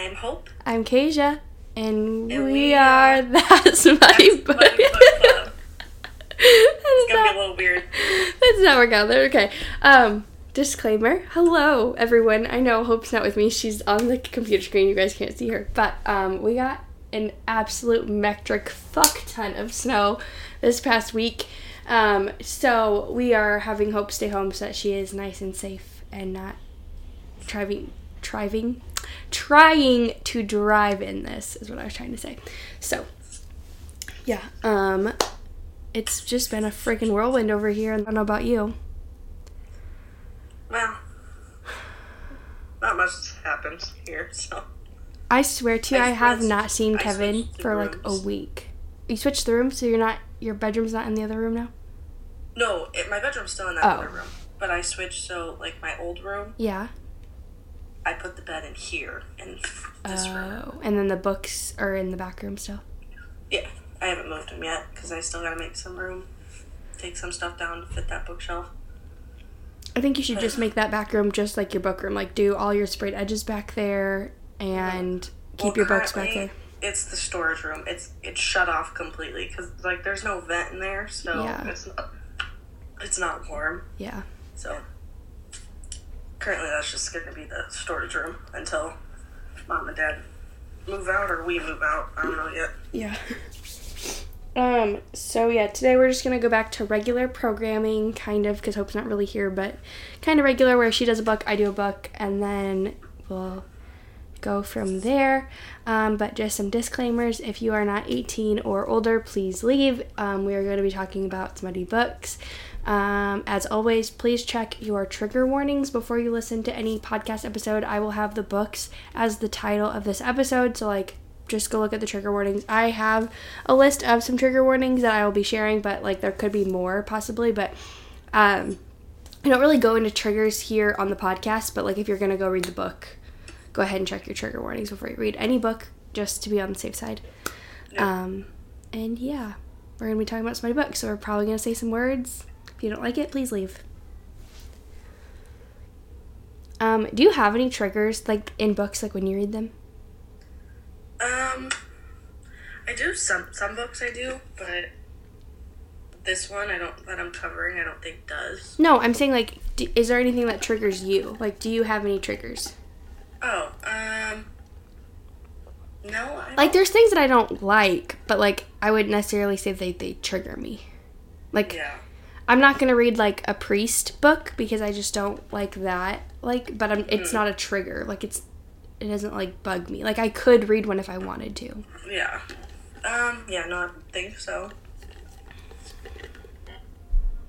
I'm Hope. I'm Kasia, and, And we, we are are- That's My That's Book. Buddy Book Club. That It's gonna be not- a little weird. That does not work out there. Okay. Um, disclaimer. Hello, everyone. I know Hope's not with me. She's on the computer screen. You guys can't see her. But um, we got an absolute metric fuck ton of snow this past week. Um, so we are having Hope stay home so that she is nice and safe and not driving, driving, trying to drive in this is what I was trying to say. So, yeah. Um, it's just been a freaking whirlwind over here. And I don't know about you. Well, not much happens here, so I swear to you, I I have not seen Kevin for like a week. You switched the room, so you're not your bedroom's not in the other room now. no, it, my bedroom's still in that Oh. other room, but I switched. So like my old room, Yeah. I put the bed in here in this room. Oh, and then the books are in the back room still. Yeah, I haven't moved them yet because I still gotta make some room, take some stuff down to fit that bookshelf. I think you should just make that back room just like your book room. Like do all your sprayed edges back there and keep Well, your books back there. It's the storage room. It's it's shut off completely because like there's no vent in there, so Yeah. it's not it's not warm. Yeah. So currently, that's just going to be the storage room until mom and dad move out or we move out. I don't know yet. Yeah. Um, so yeah, today we're just gonna go back to regular programming, kind of, because Hope's not really here, but kind of regular where she does a book, I do a book, and then we'll go from there. Um, but just some disclaimers if you are not 18 or older, please leave. Um, we are going to be talking about smutty books. Um, as always, please check your trigger warnings before you listen to any podcast episode. I will have the books as the title of this episode, so like just go look at the trigger warnings. I have a list of some trigger warnings that I will be sharing, but like there could be more possibly, but um I don't really go into triggers here on the podcast, but like if you're going to go read the book, go ahead and check your trigger warnings before you read any book just to be on the safe side. Yeah. Um and yeah, we're going to be talking about smutty books, so we're probably going to say some words. If you don't like it, please leave. Um, do you have any triggers like in books like when you read them? Um, I do some some books. I do, but this one I don't that I'm covering. I don't think does. No, I'm saying like, do, is there anything that triggers you? Like, do you have any triggers? Oh, um, no. I Like, there's things that I don't like, but like, I wouldn't necessarily say they they trigger me. Like, yeah. I'm not gonna read like a priest book because I just don't like that. Like, but I'm, it's not a trigger. Like, it's it doesn't like bug me. Like, I could read one if I wanted to. Yeah. Um. Yeah. No, I think so.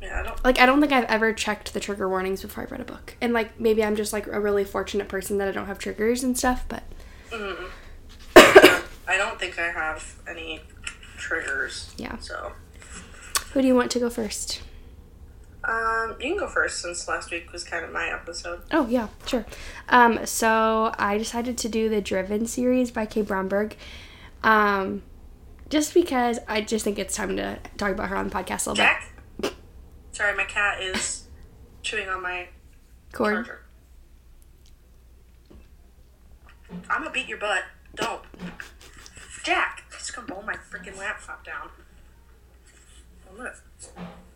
Yeah, I don't. Like, I don't think I've ever checked the trigger warnings before I read a book. And like, maybe I'm just like a really fortunate person that I don't have triggers and stuff. But Mm. I don't think I have any triggers. Yeah. So, who do you want to go first? You can go first since last week was kind of my episode. Oh yeah, sure. Um, so I decided to do the Driven series by Kay Bromberg, um, just because I just think it's time to talk about her on the podcast a little Jack. Sorry, my cat is chewing on my. Cord. charger. I'm gonna beat your butt. Don't. Jack, he's gonna blow my freaking laptop down. Oh, look.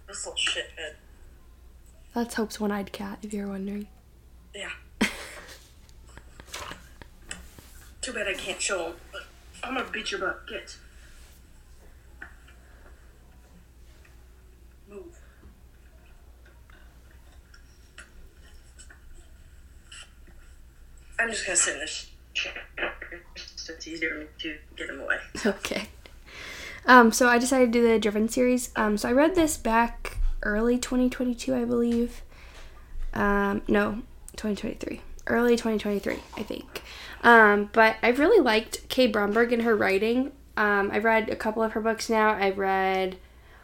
This little shithead. That's Hope's one-eyed cat, if you're wondering. Yeah. Too bad I can't show him, but I'm gonna beat your butt. Get. Move. I'm just gonna sit in this chair. So it's easier for me to get him away. Okay. Um, so I decided to do the Driven series. Um, so I read this back early 2022, I believe. Um, no, 2023. Early 2023, I think. Um, but I really liked Kay Bromberg and her writing. Um, I've read a couple of her books now. I've read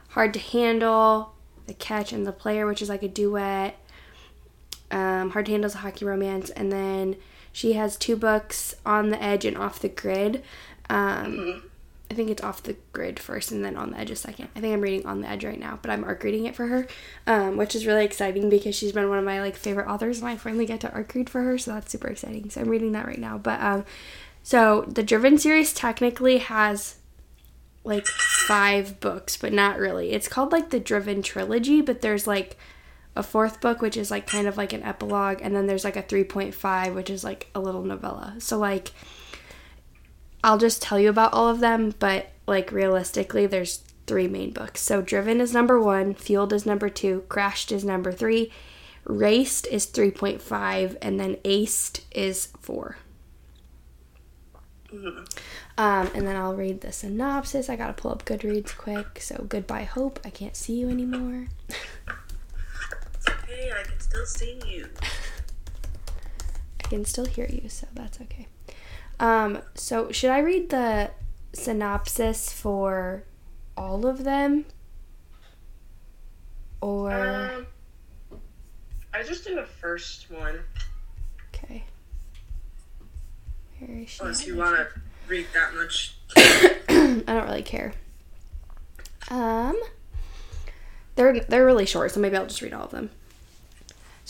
Hard to Handle, The Catch, and The Player, which is like a duet. Um, Hard to Handle is a hockey romance. And then she has two books, On the Edge and Off the Grid. Um, I think it's off the grid first and then on the edge a second. I think I'm reading on the edge right now, but I'm arc reading it for her, um, which is really exciting because she's been one of my like favorite authors, and I finally get to arc read for her, so that's super exciting. So I'm reading that right now. But um, So the Driven series technically has like five books, but not really. It's called like the Driven trilogy, but there's like a fourth book which is like kind of like an epilogue, and then there's like a 3.5 which is like a little novella. So like I'll just tell you about all of them, but like realistically, there's three main books. So Driven is number one, Fueled is number two, Crashed is number three, Raced is 3.5, and then Aced is 4 Mhm. Um, and then I'll read the synopsis. I gotta pull up Goodreads quick. So goodbye, Hope. I can't see you anymore. It's okay, I can still see you. I can still hear you, so that's okay. Um, so should I read the synopsis for all of them? Or Um, I just do the first one. okay. Where is she? Unless you want to read that much. I don't really care. Um, they're they're really short, so maybe I'll just read all of them.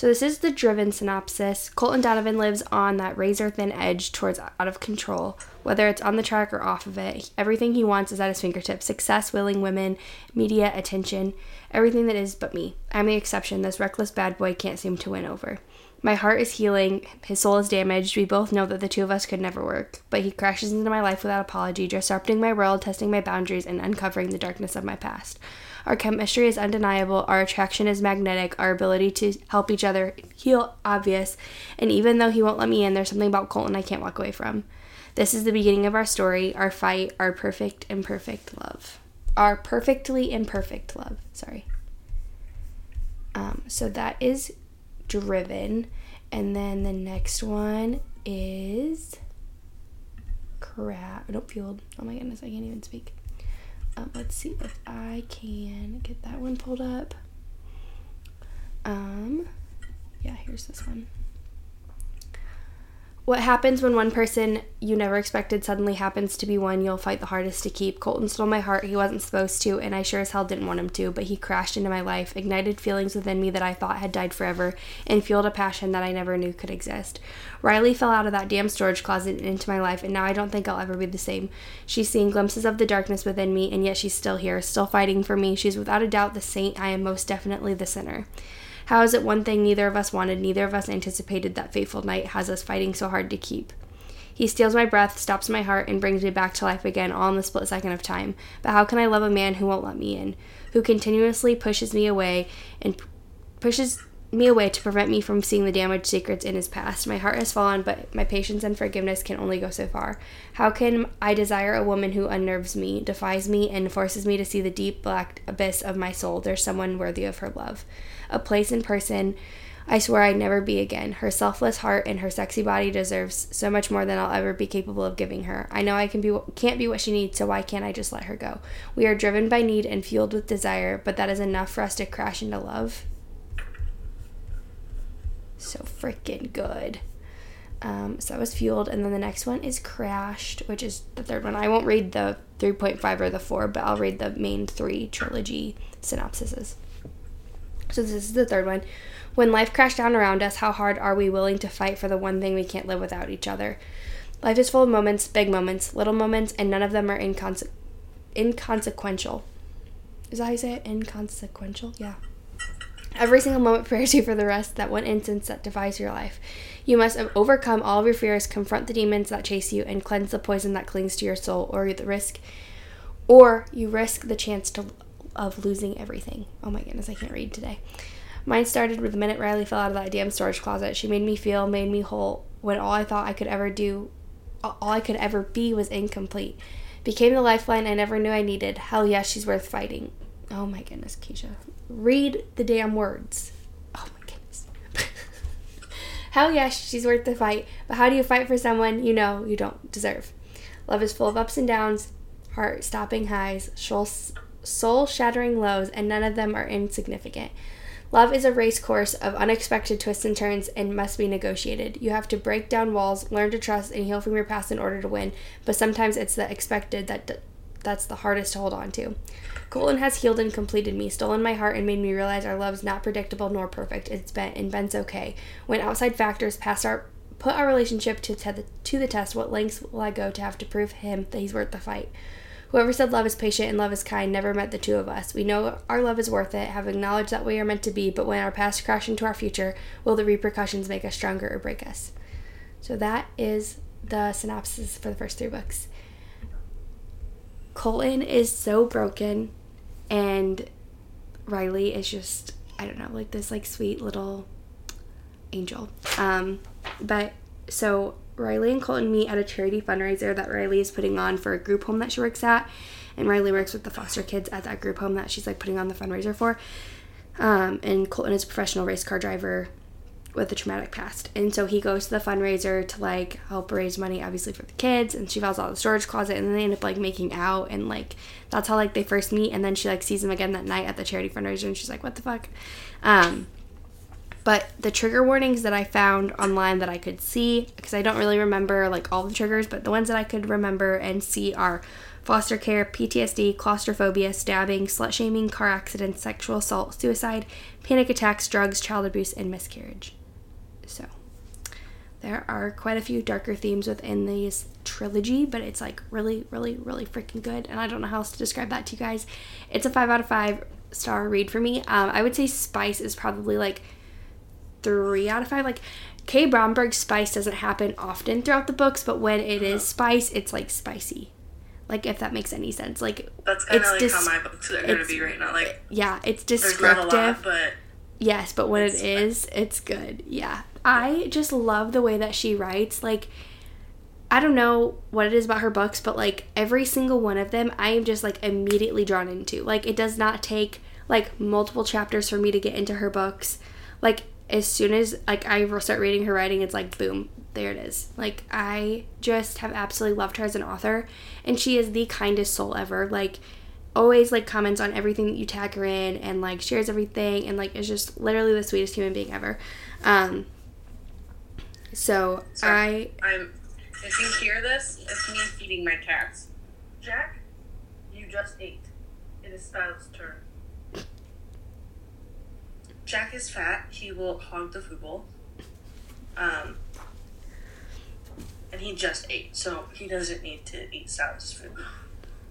So this is the driven synopsis. Colton Donovan lives on that razor thin edge towards out of control. Whether it's on the track or off of it, everything he wants is at his fingertips. Success, willing women, media, attention, everything that is but me. I'm the exception. This reckless bad boy can't seem to win over. My heart is healing. His soul is damaged. We both know that the two of us could never work. But he crashes into my life without apology, disrupting my world, testing my boundaries, and uncovering the darkness of my past. Our chemistry is undeniable. Our attraction is magnetic. Our ability to help each other heal obvious. And even though he won't let me in, there's something about Colton I can't walk away from. This is the beginning of our story, our fight, our perfect imperfect love. Our perfectly imperfect love. Sorry. Um, so that is driven. And then the next one is crap. Nope, fueled. Oh my goodness, I can't even speak. Um, let's see if I can get that one pulled up. Um, yeah, here's this one. What happens when one person you never expected suddenly happens to be one you'll fight the hardest to keep? Colton stole my heart. He wasn't supposed to, and I sure as hell didn't want him to, but he crashed into my life, ignited feelings within me that I thought had died forever, and fueled a passion that I never knew could exist. Riley fell out of that damn storage closet and into my life, and now I don't think I'll ever be the same. She's seen glimpses of the darkness within me, and yet she's still here, still fighting for me. She's without a doubt the saint. I am most definitely the sinner. How is it one thing neither of us wanted, neither of us anticipated that fateful night has us fighting so hard to keep? He steals my breath, stops my heart, and brings me back to life again, all in the split second of time. But how can I love a man who won't let me in, who continuously pushes me away and p- pushes me away to prevent me from seeing the damaged secrets in his past? My heart has fallen, but my patience and forgiveness can only go so far. How can I desire a woman who unnerves me, defies me, and forces me to see the deep black abyss of my soul? There's someone worthy of her love. A place in person I swear I'd never be again. Her selfless heart and her sexy body deserves so much more than I'll ever be capable of giving her. I know I can be can't be what she needs, so why can't I just let her go? We are driven by need and fueled with desire, but that is enough for us to crash into love. So freaking good. Um, so that was fueled, and then the next one is crashed, which is the third one. I won't read the 3.5 or the 4, but I'll read the main three trilogy synopsises. So this is the third one. When life crashed down around us, how hard are we willing to fight for the one thing we can't live without each other? Life is full of moments, big moments, little moments, and none of them are inconse- inconsequential. Is that how you say it? Inconsequential? Yeah. Every single moment prepares you for the rest, that one instance that defies your life. You must overcome all of your fears, confront the demons that chase you, and cleanse the poison that clings to your soul, or the risk, or you risk the chance to of losing everything. Oh my goodness, I can't read today. Mine started with the minute Riley fell out of that damn storage closet. She made me feel, made me whole, when all I thought I could ever do, all I could ever be was incomplete. Became the lifeline I never knew I needed. Hell yes, she's worth fighting. Oh my goodness, Keisha. Read the damn words. Oh my goodness. Hell yes, she's worth the fight. But how do you fight for someone you know you don't deserve? Love is full of ups and downs, heart stopping highs, shattering lows, and none of them are insignificant. Love is a race course of unexpected twists and turns and must be negotiated. You have to break down walls, learn to trust, and heal from your past in order to win, but sometimes it's the expected that that's the hardest to hold on to. Colton has healed and completed me, stolen my heart, and made me realize our love's not predictable nor perfect. It's been and Ben's okay. When outside factors past our put our relationship to, the, to the test. What lengths will I go to have to prove him that he's worth the fight? Whoever said love is patient and love is kind never met the two of us. We know our love is worth it, have acknowledged that we are meant to be, but when our past crash into our future, will the repercussions make us stronger or break us? So that is the synopsis for the first three books. Colton is so broken, and Riley is just, I don't know, like this like sweet little angel. Um, but so Riley and Colton meet at a charity fundraiser that Riley is putting on for a group home that she works at. And Riley works with the foster kids at that group home that she's like putting on the fundraiser for. Um, and Colton is a professional race car driver with a traumatic past. And so he goes to the fundraiser to like help raise money obviously for the kids and she falls out of the storage closet and then they end up like making out and like that's how like they first meet and then she like sees him again that night at the charity fundraiser and she's like, What the fuck? Um but the trigger warnings that I found online that I could see, because I don't really remember like all the triggers, but the ones that I could remember and see are foster care, PTSD, claustrophobia, stabbing, slut shaming, car accidents, sexual assault, suicide, panic attacks, drugs, child abuse, and miscarriage. So there are quite a few darker themes within this trilogy, but it's like really, really, really freaking good. And I don't know how else to describe that to you guys. It's a five out of five star read for me. Um, I would say Spice is probably like three out of five. Like Kay Bromberg's spice doesn't happen often throughout the books, but when it is uh-huh. spice, it's like spicy. Like if that makes any sense. Like that's kind of like dis- how my books are gonna be right now. Like yeah, it's descriptive. Lot, but yes, but when it is, it's good. Yeah, I just love the way that she writes. Like. I don't know what it is about her books, but like every single one of them, I am just like immediately drawn into. Like it does not take like multiple chapters for me to get into her books. Like as soon as like I start reading her writing, it's like boom, there it is. Like I just have absolutely loved her as an author, and she is the kindest soul ever. Like always like comments on everything that you tag her in, and like shares everything, and like is just literally the sweetest human being ever. Um, so Sorry, I. I'm. If you hear this, it's me feeding my cats. Jack, you just ate. It is Styles' turn. Jack is fat. He will hog the food bowl. Um, and he just ate, so he doesn't need to eat Sal's food.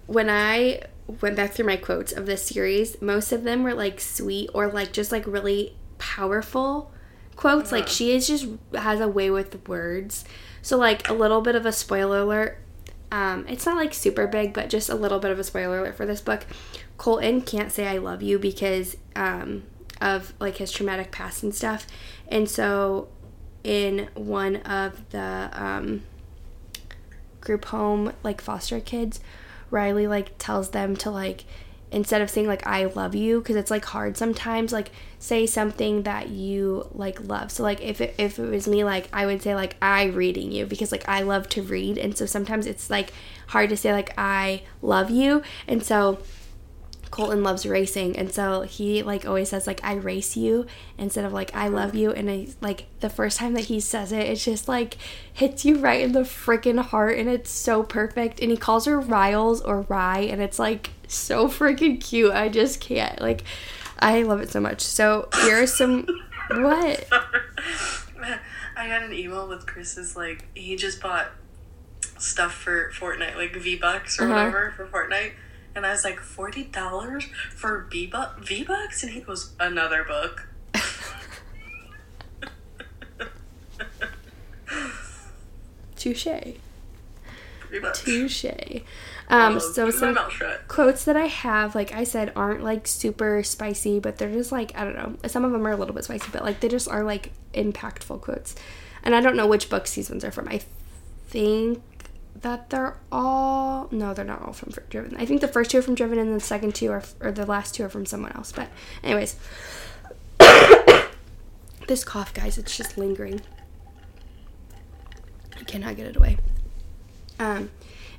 When I went back through my quotes of this series, most of them were like sweet or like just like really powerful quotes. Uh-huh. Like she is just has a way with words. So like a little bit of a spoiler alert. Um, it's not like super big, but just a little bit of a spoiler alert for this book. Colton can't say I love you because um, of like his traumatic past and stuff. And so in one of the um, group home like foster kids, Riley like tells them to like instead of saying like I love you because it's like hard sometimes like say something that you like love. So like if it, if it was me like I would say like I reading you because like I love to read and so sometimes it's like hard to say like I love you and so Colton loves racing, and so he like always says like I race you instead of like I love you. And I like the first time that he says it, it's just like hits you right in the freaking heart, and it's so perfect. And he calls her Riles or Rye, and it's like so freaking cute. I just can't like. I love it so much. So here are some what. I got an email with Chris's like he just bought stuff for Fortnite, like V Bucks or uh-huh. whatever for Fortnite and I was like, $40 for V Bucks? And he goes, another book. Touche. Touche. Um, oh, so some quotes that I have, like I said, aren't like super spicy, but they're just like I don't know. Some of them are a little bit spicy, but like they just are like impactful quotes. And I don't know which books these ones are from. I think that they're all no, they're not all from Driven. I think the first two are from Driven, and the second two are or the last two are from someone else. But anyways, this cough, guys, it's just lingering. I cannot get it away. Um,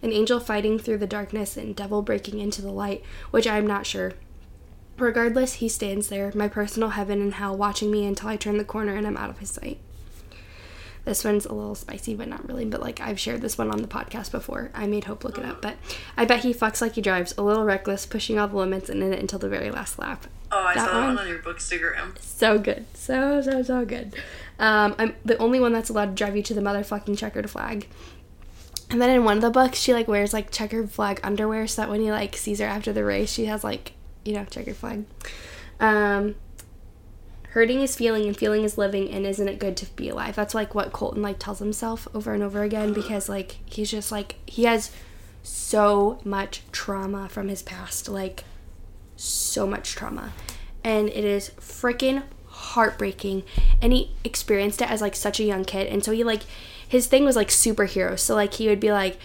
an angel fighting through the darkness and devil breaking into the light, which I'm not sure. Regardless, he stands there, my personal heaven and hell, watching me until I turn the corner and I'm out of his sight. This one's a little spicy, but not really. But like I've shared this one on the podcast before. I made Hope look it up, but I bet he fucks like he drives, a little reckless, pushing all the limits and in it until the very last lap. Oh, I That saw that one? on your bookstagram. So good. So, so, so good. Um, I'm the only one that's allowed to drive you to the motherfucking checkered flag. And then in one of the books, she like wears like checkered flag underwear so that when he like sees her after the race, she has like, you know, checkered flag. Um, hurting is feeling and feeling is living and isn't it good to be alive? That's like what Colton like tells himself over and over again because like he's just like he has so much trauma from his past. Like so much trauma and it is freaking heartbreaking and he experienced it as like such a young kid and so he like his thing was like superheroes so like he would be like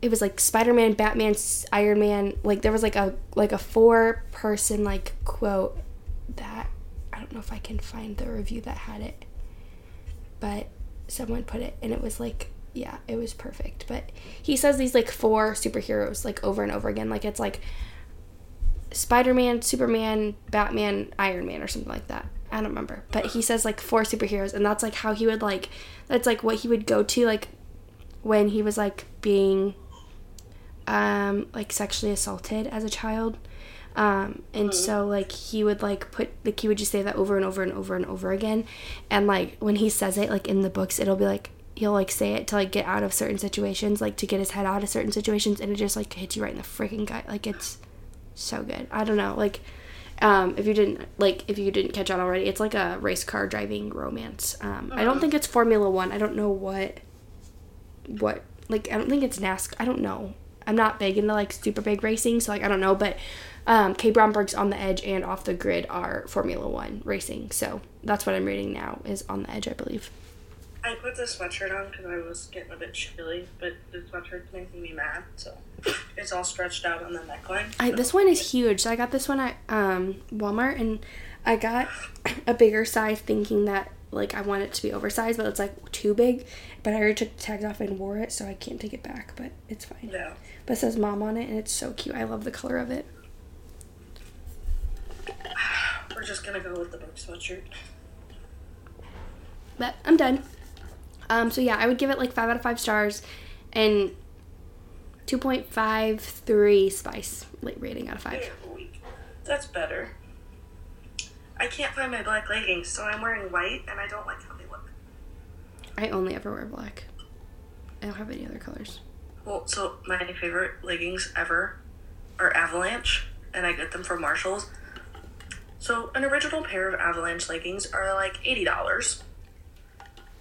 it was like spider-man batman iron man like there was like a like a four person like quote that don't know if i can find the review that had it but someone put it and it was like yeah it was perfect but he says these like four superheroes like over and over again like it's like Spider-Man, Superman, Batman, Iron Man or something like that. I don't remember. But he says like four superheroes and that's like how he would like that's like what he would go to like when he was like being um like sexually assaulted as a child. Um and so like he would like put like he would just say that over and over and over and over again. And like when he says it like in the books it'll be like he'll like say it to like get out of certain situations, like to get his head out of certain situations and it just like hits you right in the freaking gut. Like it's so good. I don't know, like um, if you didn't like if you didn't catch on already, it's like a race car driving romance. Um, I don't think it's Formula One. I don't know what what like I don't think it's NASCAR. I don't know. I'm not big into like super big racing, so like I don't know, but um, Kay Bromberg's on the edge and off the grid are Formula One racing. So that's what I'm reading now is on the edge, I believe. I put the sweatshirt on because I was getting a bit chilly, but the sweatshirt's making me mad, so it's all stretched out on the neckline. I, this one is huge. So I got this one at um, Walmart, and I got a bigger size, thinking that like I want it to be oversized, but it's like too big. But I already took the tags off and wore it, so I can't take it back. But it's fine. Yeah. But it says mom on it, and it's so cute. I love the color of it. We're just gonna go with the book sweatshirt. But I'm done. Um, so yeah, I would give it like five out of five stars, and two point five three spice like rating out of five. That's better. I can't find my black leggings, so I'm wearing white, and I don't like how they look. I only ever wear black. I don't have any other colors. Well, so my favorite leggings ever are Avalanche, and I get them from Marshalls. So an original pair of Avalanche leggings are like eighty dollars.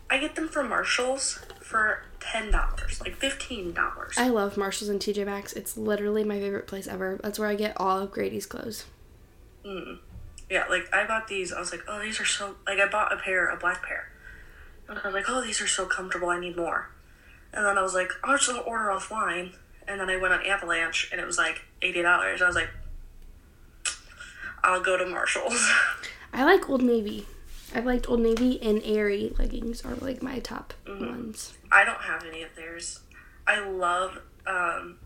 I get them from Marshalls for ten dollars, like fifteen dollars. I love Marshalls and TJ Maxx. It's literally my favorite place ever. That's where I get all of Grady's clothes. Mm. Yeah, like I bought these. I was like, oh, these are so. Like I bought a pair, a black pair, and I was like, oh, these are so comfortable. I need more. And then I was like, I'll just order offline. And then I went on Avalanche, and it was like eighty dollars. I was like, I'll go to Marshalls. I like Old Navy. I've liked Old Navy and Aerie leggings are like my top ones. I don't have any of theirs. I love um,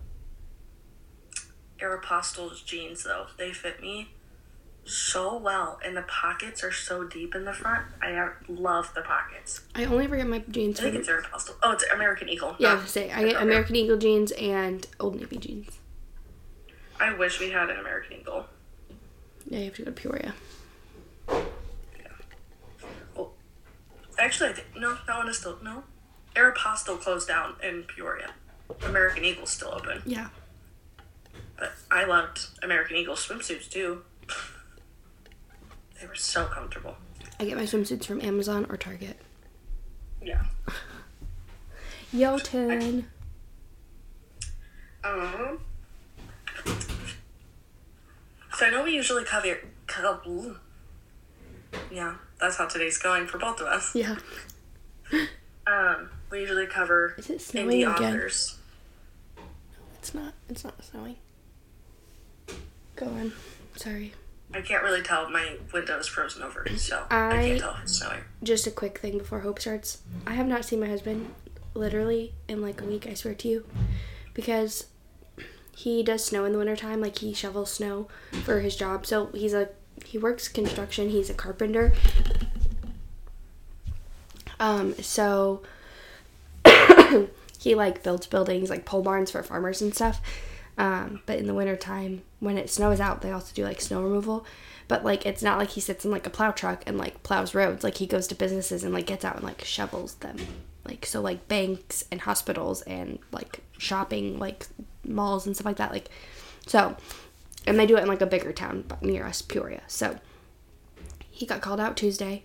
Aeropostale's jeans though. They fit me so well, and the pockets are so deep in the front. I love the pockets. I only ever get my jeans I think from it's Aeropostale. Oh, it's American Eagle. yeah. I gonna say I get American Eagle jeans and Old Navy jeans. I wish we had an American Eagle. Yeah, you have to go to Peoria. Actually, I think no, that one is still no. Aeropostale closed down in Peoria. American Eagle's still open, Yeah. but I loved American Eagle swimsuits too. They were so comfortable. I get my swimsuits from Amazon or Target. Yeah. Yo, turn. Um. So I know we usually cover. cover yeah, that's how today's going for both of us. Yeah. Um, we usually cover Is it snowing indie again? authors. It's not. It's not snowing. Go on. Sorry. I can't really tell. My window is frozen over, so I, I- can't tell if it's snowing. Just a quick thing before Hope starts. I have not seen my husband literally in like a week, I swear to you. Because he does snow in the wintertime, like he shovels snow for his job. So he's a he works construction, he's a carpenter. Um, so he like builds buildings like pole barns for farmers and stuff. Um, but in the wintertime, when it snows out, they also do like snow removal. But like it's not like he sits in like a plow truck and like plows roads. Like he goes to businesses and like gets out and like shovels them. Like so like banks and hospitals and like shopping like malls and stuff like that. Like so and they do it in like a bigger town near us, Peoria. So he got called out Tuesday.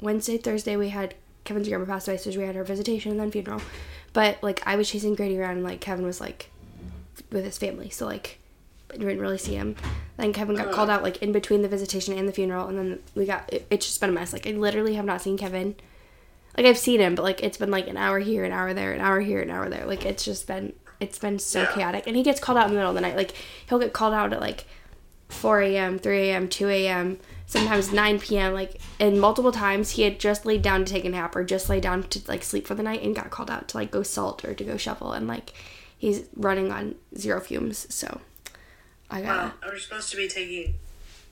Wednesday, Thursday we had Kevin's grandma passed away, so we had our visitation and then funeral. But like I was chasing Grady around and like Kevin was like with his family, so like I didn't really see him. Then Kevin got called out like in between the visitation and the funeral, and then we got it, it's just been a mess. Like I literally have not seen Kevin. Like I've seen him, but like it's been like an hour here, an hour there, an hour here, an hour there. Like it's just been it's been so Yeah. chaotic. And he gets called out in the middle of the night. Like he'll get called out at like 4 a.m., 3 a.m., 2 a.m., sometimes 9 p.m. Like, and multiple times he had just laid down to take a nap or just laid down to like sleep for the night and got called out to like go salt or to go shovel. And like he's running on zero fumes. So I got Well, we're supposed to be taking.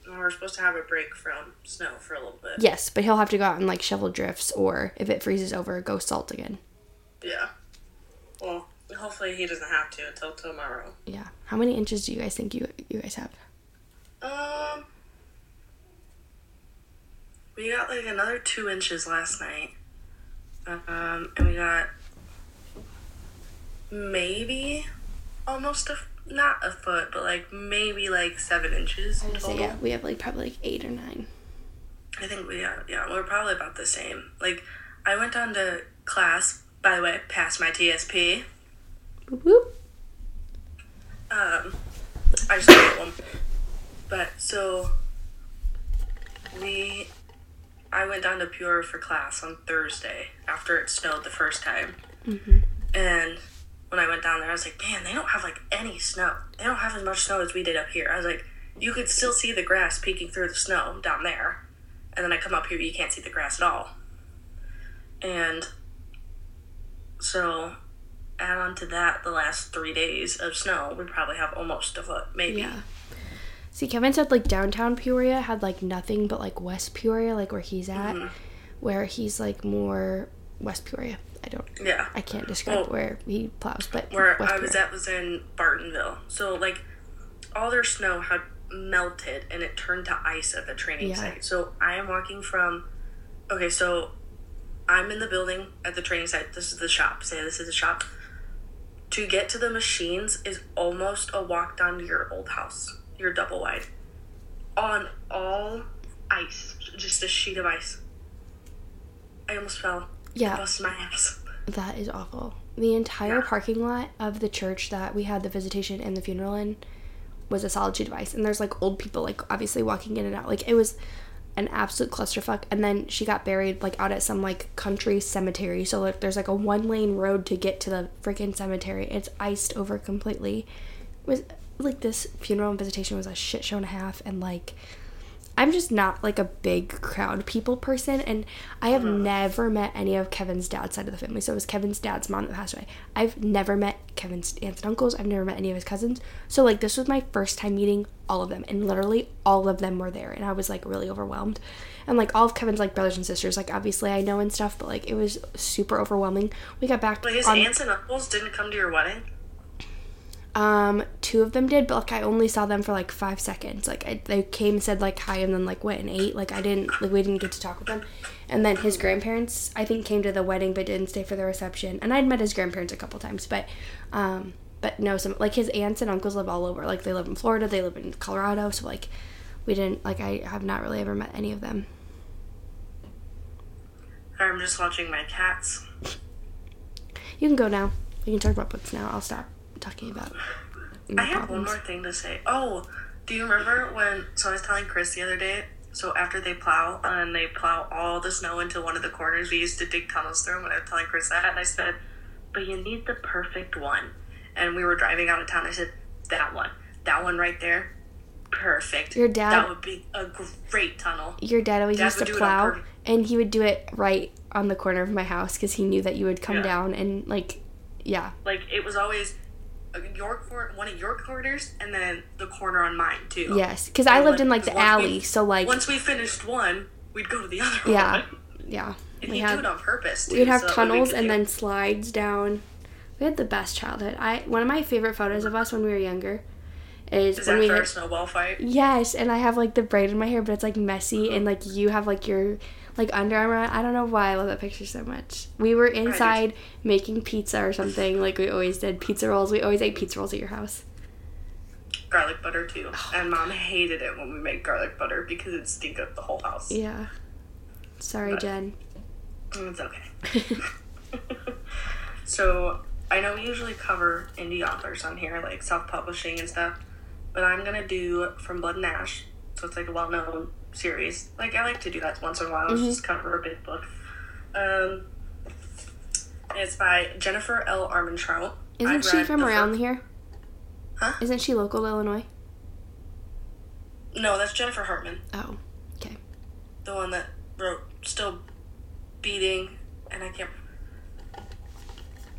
We're supposed to have a break from snow for a little bit. yes, but he'll have to go out and like shovel drifts or if it freezes over, go salt again. Yeah. Well, hopefully he doesn't have to until tomorrow. Yeah. How many inches do you guys think you you guys have? Um, we got like another two inches last night. Um, and we got maybe almost a not a foot, but like maybe like seven inches So total. yeah, we have like probably like eight or nine. I think we are. Yeah, we're probably about the same. Like, I went on to class. By the way, passed my TSP. Whoop, whoop. Um, I just got one. But so we, I went down to Pure for class on Thursday after it snowed the first time. And when I went down there, I was like, man, they don't have like any snow. They don't have as much snow as we did up here. I was like, you could still see the grass peeking through the snow down there. And then I come up here, you can't see the grass at all. And so add on to that the last three days of snow, we probably have almost a foot, maybe. Yeah. See, Kevin said like downtown Peoria had like nothing but like West Peoria, like where he's at, Mm-hmm. where he's like more West Peoria. I don't, Yeah. I can't describe Well, where he plows, but Where West I was at was in Bartonville. So, like, all their snow had melted and it turned to ice at the training Yeah. site. So, I am walking from. Okay, so I'm in the building at the training site. This is the shop. Say this is the shop. To get to the machines is almost a walk down to your old house, your double wide. On all ice, just a sheet of ice. I almost fell. Yeah. Busted my ass. That is awful. The entire Yeah. parking lot of the church that we had the visitation and the funeral in was a solid sheet of ice. And there's like old people, like obviously walking in and out. Like it was an absolute clusterfuck. And then she got buried like out at some like country cemetery. So like there's like a one lane road to get to the freaking cemetery. It's iced over completely. It was like this funeral and visitation was a shit show and a half. And like I'm just not like a big crowd people person, and I have mm-hmm. never met any of Kevin's dad's side of the family. So it was Kevin's dad's mom that passed away. I've never met Kevin's aunts and uncles. I've never met any of his cousins. So like this was my first time meeting all of them, and literally all of them were there, and I was like really overwhelmed. And like all of Kevin's like brothers and sisters, like obviously I know and stuff, but like it was super overwhelming. We got back But his on aunts and uncles didn't come to your wedding? Um, two of them did, but like I only saw them for like five seconds. Like I, they came, said like hi, and then like went and ate. Like I didn't, like we didn't get to talk with them. And then his grandparents, I think, came to the wedding but didn't stay for the reception. And I'd met his grandparents a couple times, but, um, but no, some like his aunts and uncles live all over. Like they live in Florida, they live in Colorado. So like, we didn't like I have not really ever met any of them. I'm just watching my cats. You can go now. You can talk about books now. I'll stop talking about. I have one more thing to say. Oh, do you remember when? So I was telling Chris the other day. So after they plow and they plow all the snow into one of the corners, we used to dig tunnels through them. And I was telling Chris that, and I said, "But you need the perfect one." And we were driving out of town. I said, "That one, that one right there, perfect. Your dad- That would be a great tunnel." your dad always Dad used to would do it on plow and he would do it right on the corner of my house because he knew that you would come Yeah. down and like yeah Like it was always your cor- one of your corners, and then the corner on mine too. yes because i lived in like the once we- alley so like Once we finished one, we'd go to the other yeah one. yeah And we he'd do had it on purpose. Too, we'd have so that way we tunnels and do- then slides down We had the best childhood. I one of my favorite photos of us when we were younger is, Is when we had, snowball fight? Yes, and I have like the braid in my hair, but it's like messy, uh-huh. and like you have like your like Under Armour. I don't know why I love that picture so much. We were inside making pizza or something, like we always did. Pizza rolls. We always ate pizza rolls at your house. Garlic butter too. Oh, and mom hated it when we made garlic butter because it'd stink up the whole house. Yeah. Sorry, But- Jen. Mm, it's okay. so I know we usually cover indie authors on here, like self-publishing and stuff, but I'm gonna do From Blood and Ash. So it's like a well-known series. Like I like to do that once in a while. Mhm. Just cover a big book. Um, it's by Jennifer L. Armentrout. Isn't she from around fir- here? Huh? Isn't she local to Illinois? No, that's Jennifer Hartmann, Oh, okay. the one that wrote "Still Beating," and I can't.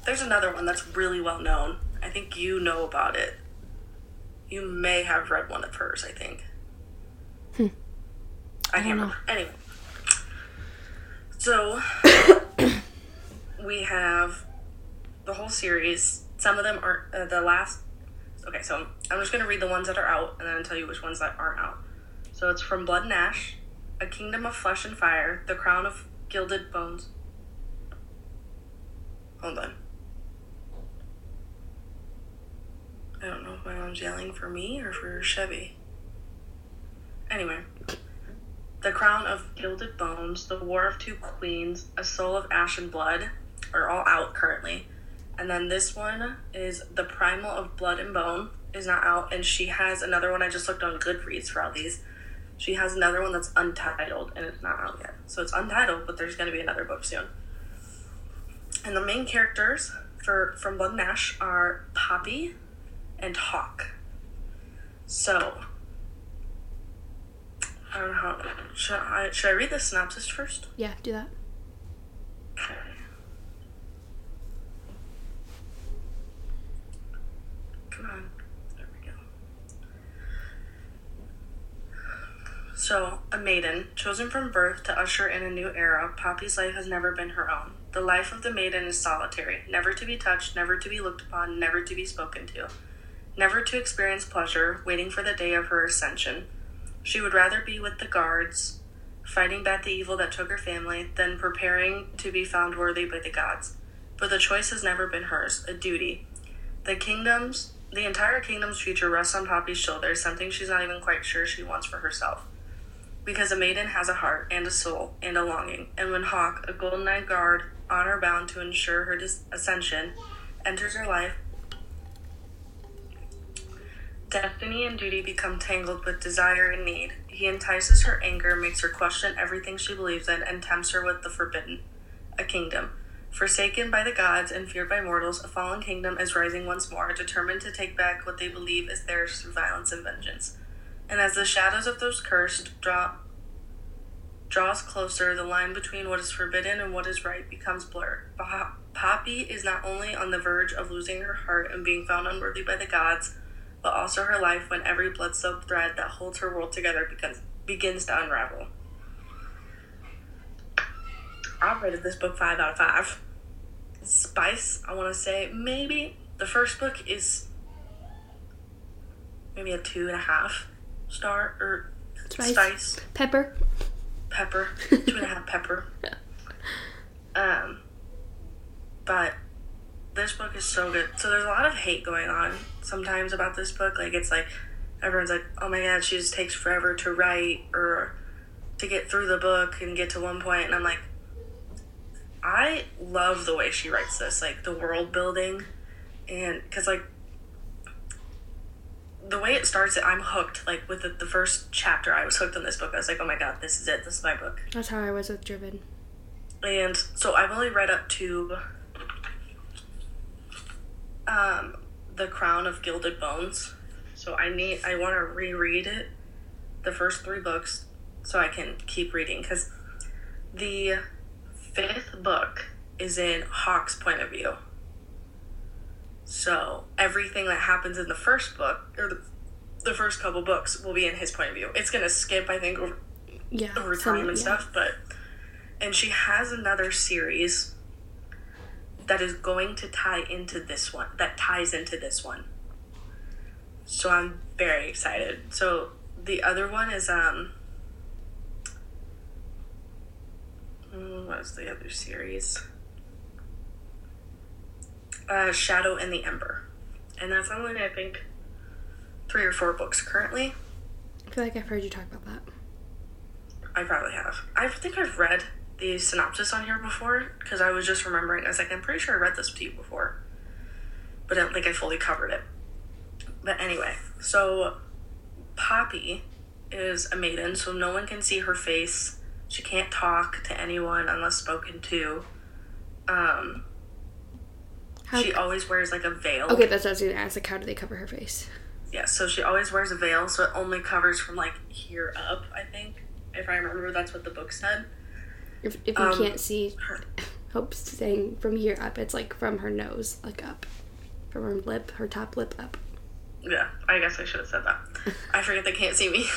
There's another one that's really well known. I think you know about it. You may have read one of hers. I think. Hmm. I, I can't don't know. remember. Anyway, so we have the whole series. Some of them aren't. Uh, the last. Okay, so I'm just gonna read the ones that are out, and then I'll tell you which ones that aren't out. So it's from Blood and Ash, A Kingdom of Flesh and Fire, The Crown of Gilded Bones. Hold on. I don't know if my mom's yelling for me or for Chevy. Anyway. The Crown of Gilded Bones, The War of Two Queens, A Soul of Ash and Blood are all out currently. And then this one is The Primal of Blood and Bone is not out. And she has another one I just looked on Goodreads for all these. She has another one that's untitled and it's not out yet. So it's untitled, but there's going to be another book soon. And the main characters for from Blood and Ash are Poppy and Hawke. So Uh, I don't know how should I should I read the synopsis first? Yeah, do that. Okay. Come on. There we go. So, a maiden, chosen from birth to usher in a new era, Poppy's life has never been her own. The life of the maiden is solitary, never to be touched, never to be looked upon, never to be spoken to. Never to experience pleasure, waiting for the day of her ascension. She would rather be with the guards, fighting back the evil that took her family, than preparing to be found worthy by the gods. But the choice has never been hers, a duty. The kingdom's the entire kingdom's future rests on Poppy's shoulders, something she's not even quite sure she wants for herself. Because a maiden has a heart and a soul and a longing, and when Hawke, a golden eyed guard, honor bound to ensure her ascension, enters her life, destiny and duty become tangled with desire and need. He entices her anger, makes her question everything she believes in, and tempts her with the forbidden a kingdom. Forsaken by the gods and feared by mortals, a fallen kingdom is rising once more, determined to take back what they believe is theirs through violence and vengeance. And as the shadows of those cursed draw draws closer, the line between what is forbidden and what is right becomes blurred. Poppy is not only on the verge of losing her heart and being found unworthy by the gods, but also her life when every blood-soaked thread that holds her world together begins begins to unravel. I've rated this book five out of five. Spice, I want to say maybe the first book is maybe a two and a half star or Spice. spice Pepper. pepper, two and a half pepper. Um, but this book is so good. So there's a lot of hate going on sometimes about this book. Like it's like everyone's like, "Oh my god, she just takes forever to write or to get through the book and get to one point." And I'm like, I love the way she writes this, like the world building, and because like the way it starts, I'm hooked. Like with the, the first chapter, I was hooked on this book. I was like, oh my god, this is it. This is my book. That's how I was with Driven. And so I've only read up to um, the Crown of Gilded Bones. So I need I want to reread it, the first three books, so I can keep reading because the fifth book is in Hawke's point of view. So everything that happens in the first book or the the first couple books will be in his point of view. It's gonna skip, I think, over Yeah. over some- time and yeah. stuff, but and she has another series that is going to tie into this one. That ties into this one. So I'm very excited. So the other one is um. mm, What was the other series? Uh, Shadow and the Ember, and that's only I think three or four books currently. I feel like I've heard you talk about that. I probably have. I think I've read the synopsis on here before because I was just remembering. I was like, I'm pretty sure I read this to you before, but I don't think I fully covered it. But anyway, so Poppy is a maiden, so no one can see her face. She can't talk to anyone unless spoken to. Um, How, she always wears like a veil. okay, that's what I was gonna ask. Like, how do they cover her face? Yeah, so she always wears a veil, so it only covers from like here up, I think. If I remember, that's what the book said. If, if you Um, can't see, her- Hope's saying from here up, it's like from her nose, like up, from her lip, her top lip up. Yeah, I guess I should have said that. I forget they can't see me.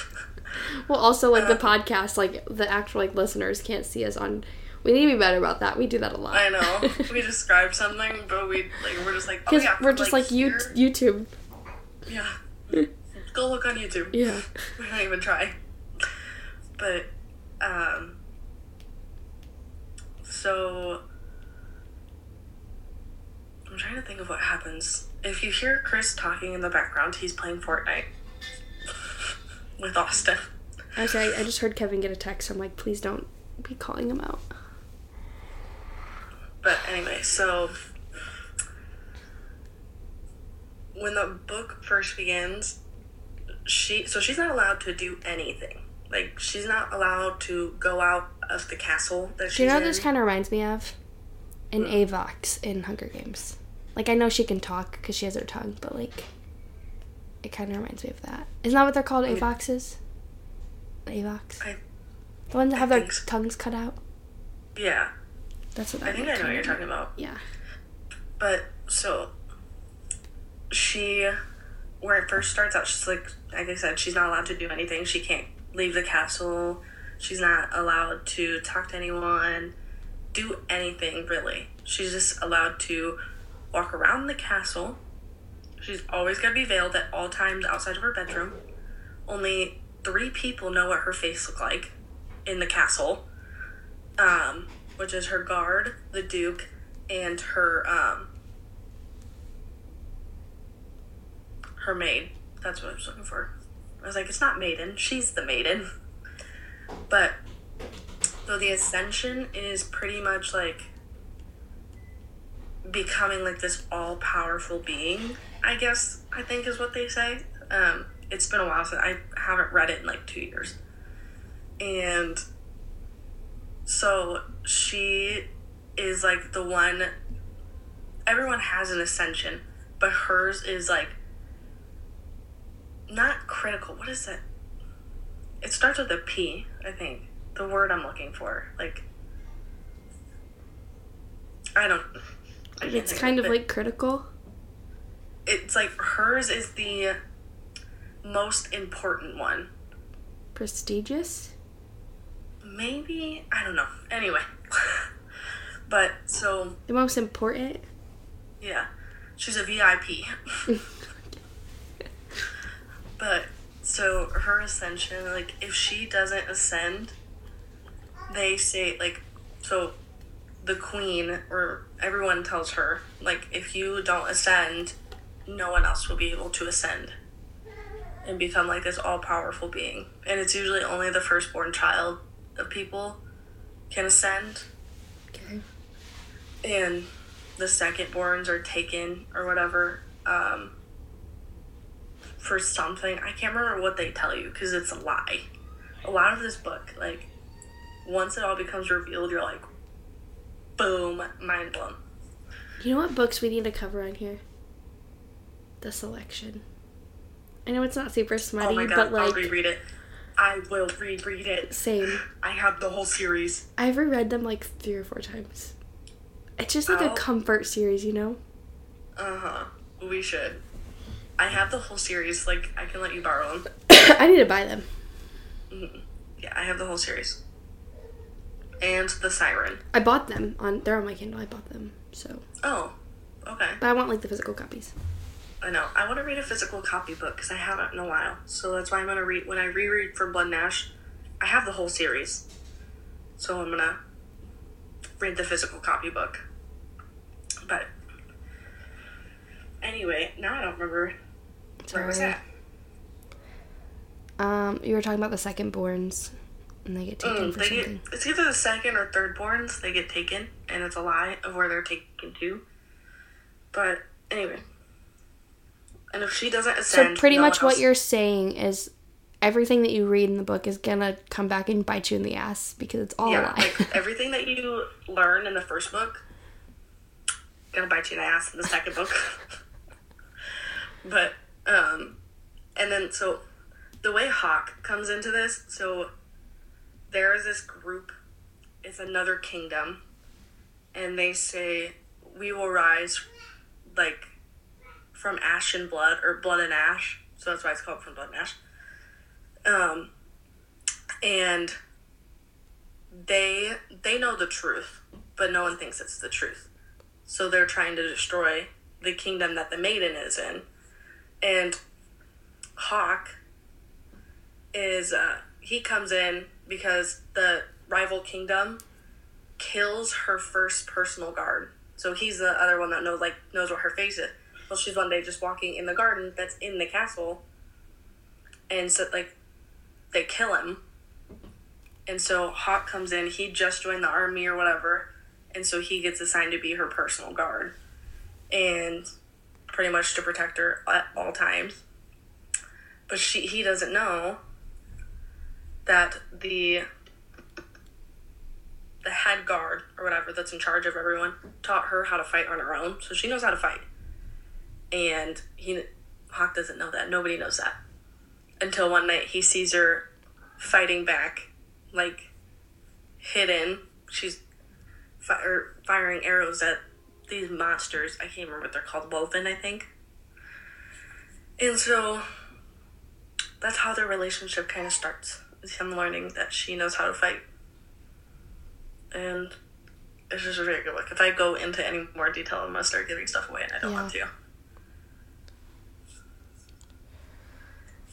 Well, also like the Uh, podcast, like the actual like listeners can't see us on. We need to be better about that. We do that a lot. I know. We describe something, but we like we're just like oh because yeah, we're just like, you here- YouTube. Yeah. Go look on YouTube. Yeah. We don't even try. But um so I'm trying to think of what happens. If you hear Chris talking in the background, he's playing Fortnite with Austin. Actually, I, I just heard Kevin get a text. I'm like, please don't be calling him out. But anyway, so when the book first begins, she so she's not allowed to do anything. Like she's not allowed to go out of the castle that she's Do you know what in. this kind of reminds me of? An Hmm. Avox in Hunger Games. Like, I know she can talk because she has her tongue, but like, it kind of reminds me of that. Isn't that what they're called? Avoxes? Avox? I- the ones that I have their so. tongues cut out? yeah, That's what I think I know what you're talking about. Yeah. But so she, where it first starts out, she's like, like I said, she's not allowed to do anything. She can't leave the castle. She's not allowed to talk to anyone, do anything really. She's just allowed to walk around the castle. She's always gonna be veiled at all times outside of her bedroom. Only three people know what her face looked like in the castle. Um, which is her guard, the duke, and her um her maid. That's what I was looking for. I was like, it's not maiden, she's the maiden. But so the ascension is pretty much like becoming like this all powerful being, I guess I think is what they say. Um, it's been a while since I haven't read it in like two years. And so she is like the one everyone has an ascension, but hers is like not critical. What is it? It starts with a P, I think. The word I'm looking for. Like I don't I It's kind of like critical. it's like hers is the most important one. Prestigious? Maybe I don't know. Anyway. but so The most important? Yeah, she's a VIP. but so her ascension, like if she doesn't ascend, they say like so the queen or everyone tells her like if you don't ascend, no one else will be able to ascend and become like this all powerful being. And it's usually only the firstborn child of people can ascend Okay. and the second borns are taken or whatever um, for something. I can't remember what they tell you because it's a lie. A lot of this book, like, once it all becomes revealed, you're like, boom, mind blown. You know what books we need to cover on here? The selection. I know it's not super smutty, oh my god, but I'll like reread it. I will reread it. same. I have the whole series. I've reread them like three or four times. It's just like a Oh. comfort series, you know? Uh huh. We should. I have the whole series. Like, I can let you borrow them. I need to buy them. Mm-hmm. Yeah, I have the whole series. and The Siren. I bought them on. They're on my Kindle. I bought them. So, Oh, okay. but I want like the physical copies. I know. I want to read a physical copy book because I haven't in a while. So that's why I'm gonna read when I reread for Blood and Ash. I have the whole series, so I'm gonna read the physical copy book. But anyway, now I don't remember where was that. Um, you were talking about the second borns, and they get taken Mm, for they get, something. it's either the second or third borns they get taken, and it's a lie of where they're taken to. But anyway, and if she doesn't ascend, So pretty no much what you're saying is everything that you read in the book is gonna come back and bite you in the ass because it's all a yeah, lie. like everything that you learn in the first book, gonna bite you in the ass in the second book. but um, and then so the way Hawke comes into this, so there is this group, it's another kingdom, and they say we will rise, like from ash and blood or blood and ash. So that's why it's called from blood and ash. Um, and they they know the truth, but no one thinks it's the truth. So they're trying to destroy the kingdom that the maiden is in. And Hawke is uh he comes in because the rival kingdom kills her first personal guard. So he's the other one that knows like knows what her face is. Well she's one day just walking in the garden that's in the castle and so like they kill him and so Hawke comes in. He just joined the army or whatever, and so he gets assigned to be her personal guard, and pretty much to protect her at all times. But she he doesn't know that the the head guard or whatever that's in charge of everyone taught her how to fight on her own, so she knows how to fight. And he Hawke doesn't know that. Nobody knows that until one night he sees her fighting back, like hidden. She's fire, firing arrows at these monsters. I can't remember what they're called. Woven, I think. And so that's how their relationship kind of starts. Is him learning that she knows how to fight. And it's just a very good book. If I go into any more detail, I'm gonna start giving stuff away, and I don't Yeah. want to.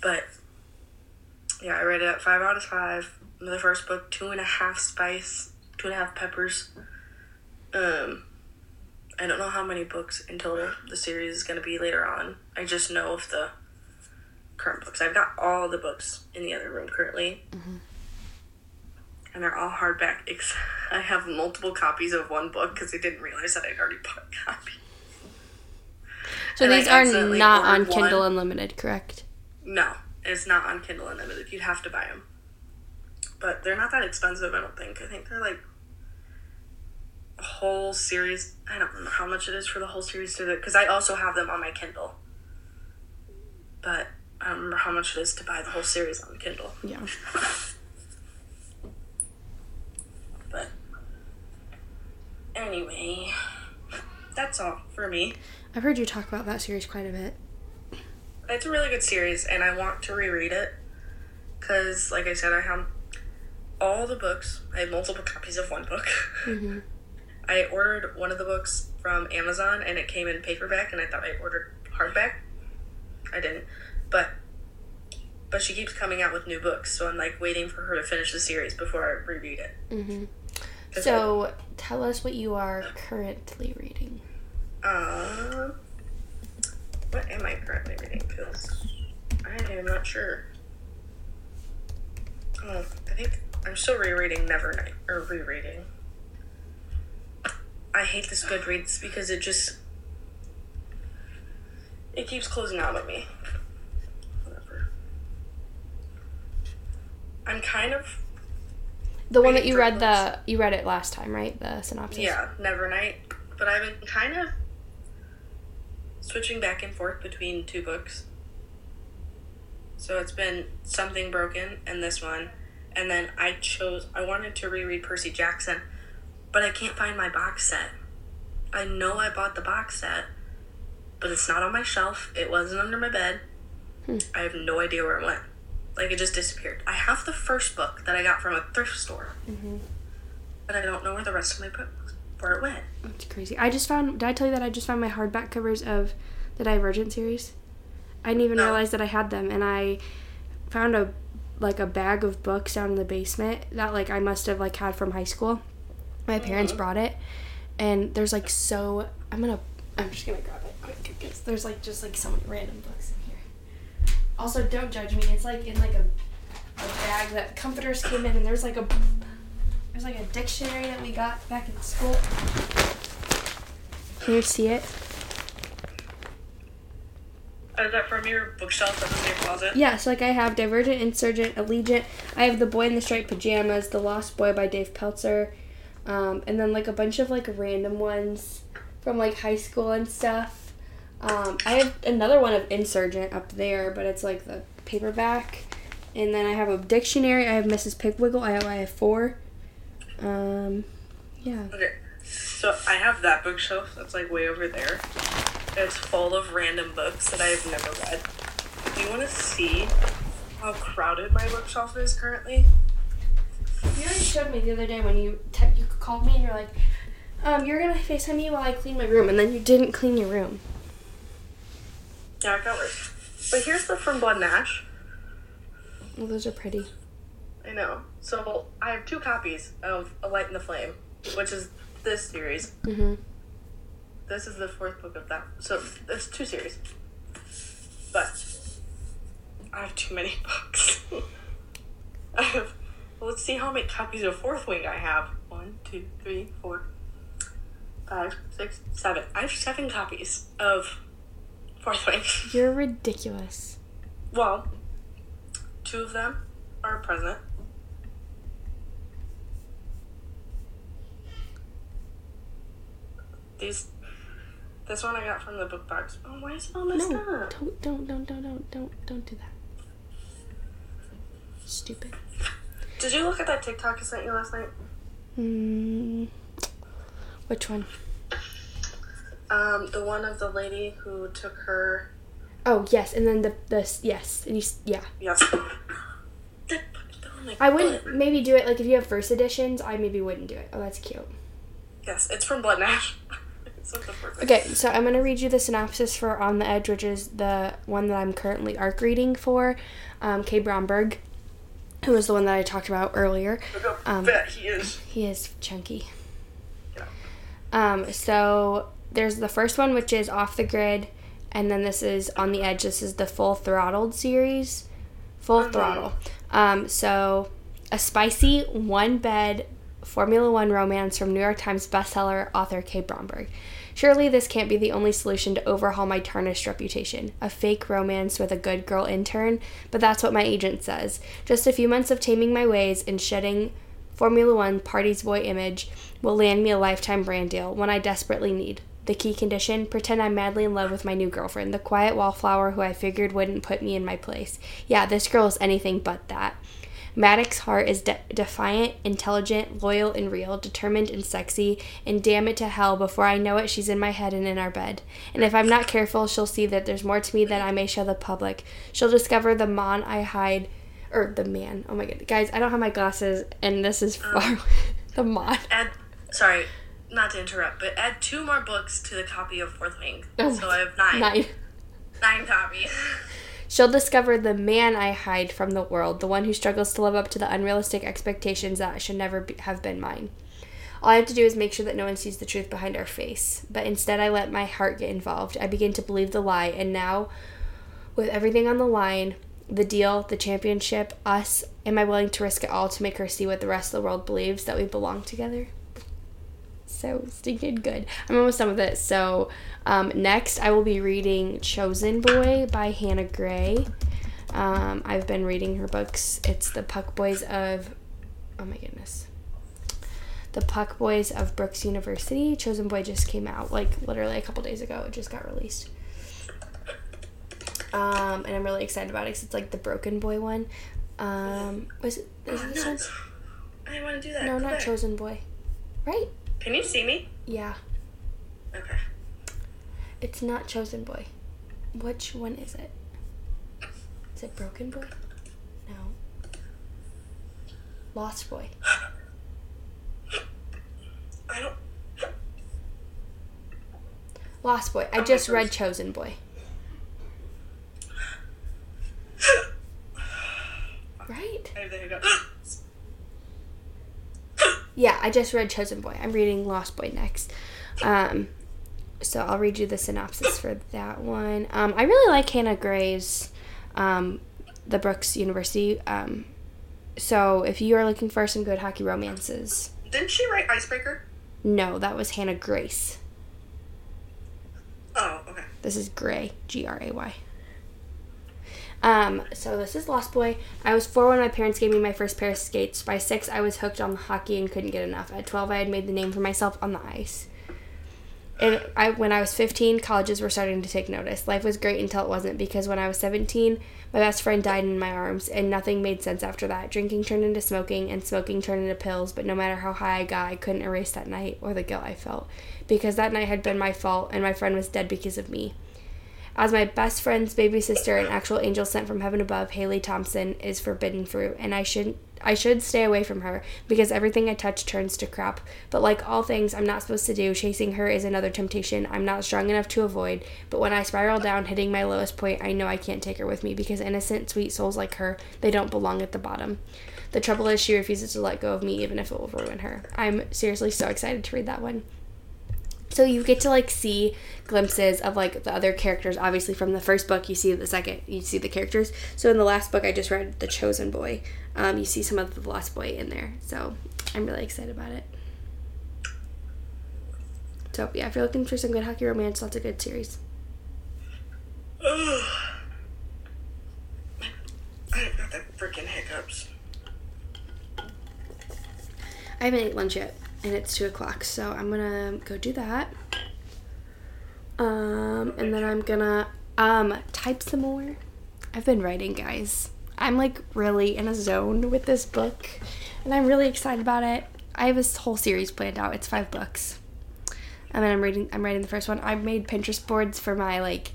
But yeah, I rated it five out of five. The first book, two and a half spice, two and a half peppers. Um, I don't know how many books in total the series is going to be later on. I just know of the current books. I've got all the books in the other room currently, mm-hmm. and they're all hardback. Ex- I have multiple copies of one book because I didn't realize that I'd already bought a copy. so and these are not on ordered one. Kindle Unlimited, correct? No, it's not on Kindle Unlimited. You'd have to buy them. But they're not that expensive, I don't think. I think they're like whole series. I don't remember how much it is for the whole series to because I also have them on my Kindle. But I don't remember how much it is to buy the whole series on Kindle. Yeah. But anyway, that's all for me. I've heard you talk about that series quite a bit. It's a really good series, and I want to reread it because, like I said, I have all the books. I have multiple copies of one book. Mhm. I ordered one of the books from Amazon, and it came in paperback, and I thought I ordered hardback. I didn't, but but she keeps coming out with new books, so I'm like waiting for her to finish the series before I reread it. hmm 'Cause So tell us what you are currently reading. Um, what am I currently reading? Because I am not sure. Oh, I think I'm still rereading Nevernight or rereading. I hate this Goodreads because it just it keeps closing out on me. Whatever. I'm kind of The one that you read the you read it last time, right? The synopsis. Yeah, Nevernight. But I've been kind of switching back and forth between two books. So it's been Something Broken and this one. And then I chose, I wanted to reread Percy Jackson, but I can't find my box set. I know I bought the box set, but it's not on my shelf. It wasn't under my bed. Hmm. I have no idea where it went. Like it just disappeared. I have the first book that I got from a thrift store. hmm but I don't know where the rest of my books where it went. That's crazy. I just found. Did I tell you that I just found my hardback covers of the Divergent series? I didn't even No. realize that I had them, and I found a like a bag of books down in the basement that like I must have like had from high school. My parents brought it, and there's like so. I'm gonna. I'm just gonna grab it quick because there's like just like so many random books in here. Also, don't judge me. It's like in like a, a bag that comforters came in, and there's like a there's like a dictionary that we got back in school. Can you see it? Oh, that from your bookshelf that's in your closet? Yeah, so like I have Divergent, Insurgent, Allegiant. I have The Boy in the Striped Pajamas, The Lost Boy by Dave Pelzer, um, and then like a bunch of like random ones from like high school and stuff. Um, I have another one of Insurgent up there, but it's like the paperback. And then I have a dictionary. I have Mrs. Piggle-Wiggle. I have I have four. Um, yeah. Okay, so I have that bookshelf that's like way over there. It's full of random books that I have never read. Do you want to see how crowded my bookshelf is currently? You already showed me the other day when you te- you called me and you're like, um, you're gonna FaceTime me while I clean my room, and then you didn't clean your room. Yeah, I got it. But here's the From Blood and Ash. Well, those are pretty. I know. So I have two copies of A Light in the Flame, which is this series. Mm-hmm. This is the fourth book of that. So it's two series. But I have too many books. I have. Well, let's see how many copies of Fourth Wing I have. One, two, three, four, five, six, seven. I have seven copies of Fourth Wing. You're ridiculous. Well, two of them are present. These, this one I got from the book box. Oh, why is it all messed No, up? don't, don't, don't, don't, don't, don't, don't do that. Stupid. Did you look at that TikTok I sent you last night? Hmm. Which one? Um, the one of the lady who took her. Oh yes, and then the the yes, and you yeah. Yes. That book fell on my I wouldn't maybe do it like if you have first editions. I maybe wouldn't do it. Oh, that's cute. Yes, it's from Blood and Ash. it's like the first Okay, so I'm gonna read you the synopsis for On the Edge, which is the one that I'm currently arc reading for. Um, K. Bromberg, who was the one that I talked about earlier. Look how Um, fat he is. He is chunky. Yeah. Um, so there's the first one, which is Off the Grid, and then this is On the Edge. This is the Full Throttled series. Full Mhm. Throttle. Um, so a spicy one bed Formula One romance from New York Times bestseller author K. Bromberg. Surely this can't be the only solution to overhaul my tarnished reputation. A fake romance with a good girl intern, but that's what my agent says. Just a few months of taming my ways and shedding Formula One party's boy image will land me a lifetime brand deal, one I desperately need. The key condition pretend I'm madly in love with my new girlfriend, the quiet wallflower who I figured wouldn't put me in my place. Yeah, this girl is anything but that. Maddox's heart is de- defiant, intelligent, loyal, and real, determined and sexy, and damn it to hell, before I know it, she's in my head and in our bed. And if I'm not careful, she'll see that there's more to me than I may show the public. She'll discover the man I hide, or the man. Oh my god, guys, I don't have my glasses, and this is um, far. the man. Add, sorry, not to interrupt, but add two more books to the copy of Fourth Wing. Oh so I have nine. Nine. Nine copies. She'll discover the man I hide from the world, the one who struggles to live up to the unrealistic expectations that should never be, have been mine. All I have to do is make sure that no one sees the truth behind our face. But instead, I let my heart get involved. I begin to believe the lie, and now, with everything on the line the deal, the championship, us am I willing to risk it all to make her see what the rest of the world believes that we belong together? So stinking good. I'm almost done with it. So, um, next I will be reading Chosen Boy by Hannah Gray. Um, I've been reading her books. It's the Puck Boys of, oh my goodness, the Puck Boys of Brooks University. Chosen Boy just came out like literally a couple days ago. It just got released. Um, and I'm really excited about it because it's like the Broken Boy one. Um, was it, is it this one? I want to do that. No, not. Chosen Boy. Right? Can you see me? Yeah. Okay. It's not Chosen Boy. Which one is it? Is it Broken Boy? No. Lost Boy. I don't. Lost Boy. I just read Chosen Boy. Right? I there you go. Yeah, I just read Chosen Boy. I'm reading Lost Boy next. Um, so I'll read you the synopsis for that one. Um, I really like Hannah Gray's, um, the Brooks University. Um, so if you are looking for some good hockey romances, Didn't she write Icebreaker? no, that was Hannah Grace. Oh, okay. This is Gray, G R A Y. Um, so this is Lost Boy. I was four when my parents gave me my first pair of skates. By six, I was hooked on hockey and couldn't get enough. At twelve, I had made the name for myself on the ice. And I, when I was 15, colleges were starting to take notice. Life was great until it wasn't because when I was 17, my best friend died in my arms, and nothing made sense after that. Drinking turned into smoking, and smoking turned into pills, but no matter how high I got, I couldn't erase that night or the guilt I felt because that night had been my fault, and my friend was dead because of me. As my best friend's baby sister, an actual angel sent from heaven above, Haley Thompson is forbidden fruit, and I should I should stay away from her because everything I touch turns to crap. But like all things I'm not supposed to do, chasing her is another temptation I'm not strong enough to avoid. But when I spiral down, hitting my lowest point, I know I can't take her with me because innocent, sweet souls like her, they don't belong at the bottom. The trouble is she refuses to let go of me even if it will ruin her. I'm seriously so excited to read that one so you get to like see glimpses of like the other characters. Obviously from the first book you see the second you see the characters. So in the last book i just read the chosen boy. Um, you see some of the lost boy in there. So i'm really excited about it. So yeah if you're looking for some good hockey romance that's a good series. I've got the freaking hiccups. i haven't ate lunch yet and it's two o'clock. So i'm gonna go do that. Um, and then i'm gonna um, type some more. I've been writing guys. I'm like really in a zone with this book and i'm really excited about it. I have this whole series planned out. It's five books. And then i'm reading i'm writing the first one. I made pinterest boards for my like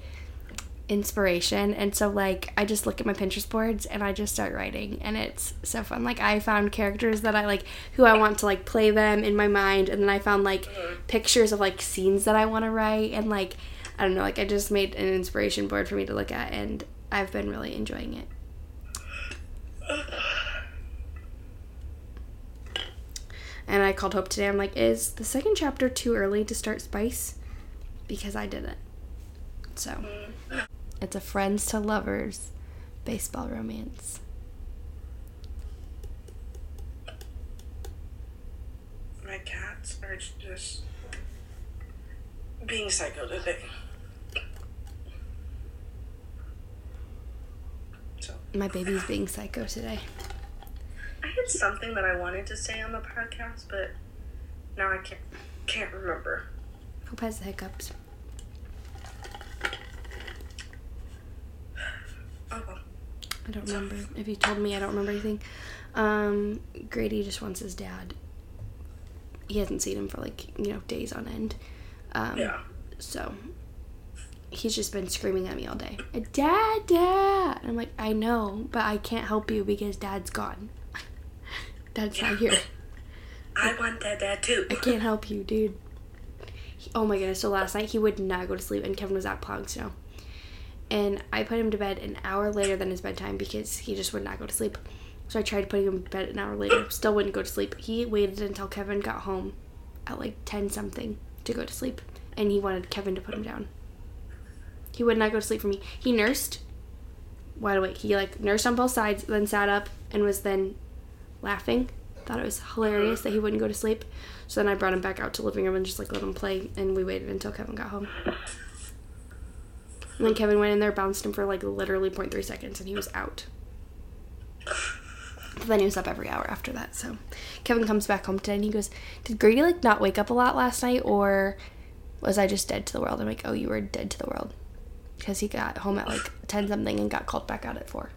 inspiration. And so like i just look at my pinterest boards and i just start writing. And it's so fun. Like i found characters that i like who i want to like play them in my mind. And then i found like pictures of like scenes that i want to write. And like i don't know like i just made an inspiration board for me to look at. And i've been really enjoying it. And i called hope today. I'm like is the second chapter too early to start spice? Because i didn't. So it's a friends to lovers baseball romance. My cats are just being psycho today. So My baby's being psycho today. I had something that I wanted to say on the podcast, but now I can't can't remember. Hope has the hiccups. Oh well. I don't remember. If you told me, I don't remember anything. Um, Grady just wants his dad. He hasn't seen him for like, you know, days on end. Um, Yeah. So he's just been screaming at me all day. Dad, dad. And I'm like, I know, but I can't help you because dad's gone. dad's not here. I want that dad too. I can't help you, dude. He- oh my goodness. So last night he would not go to sleep, and Kevin was out plowing snow. And I put him to bed an hour later than his bedtime because he just would not go to sleep. So I tried putting him to bed an hour later, still wouldn't go to sleep. He waited until Kevin got home at like 10 something to go to sleep, and he wanted Kevin to put him down. He would not go to sleep for me. He nursed wide awake. He like nursed on both sides, then sat up and was then laughing. Thought it was hilarious that he wouldn't go to sleep. So then I brought him back out to living room and just like let him play, and we waited until Kevin got home. And then Kevin went in there, bounced him for like literally 0.3 seconds, and he was out. But then he was up every hour after that. So Kevin comes back home today and he goes, Did Grady like not wake up a lot last night, or was I just dead to the world? I'm like, Oh, you were dead to the world. Because he got home at like 10 something and got called back out at 4.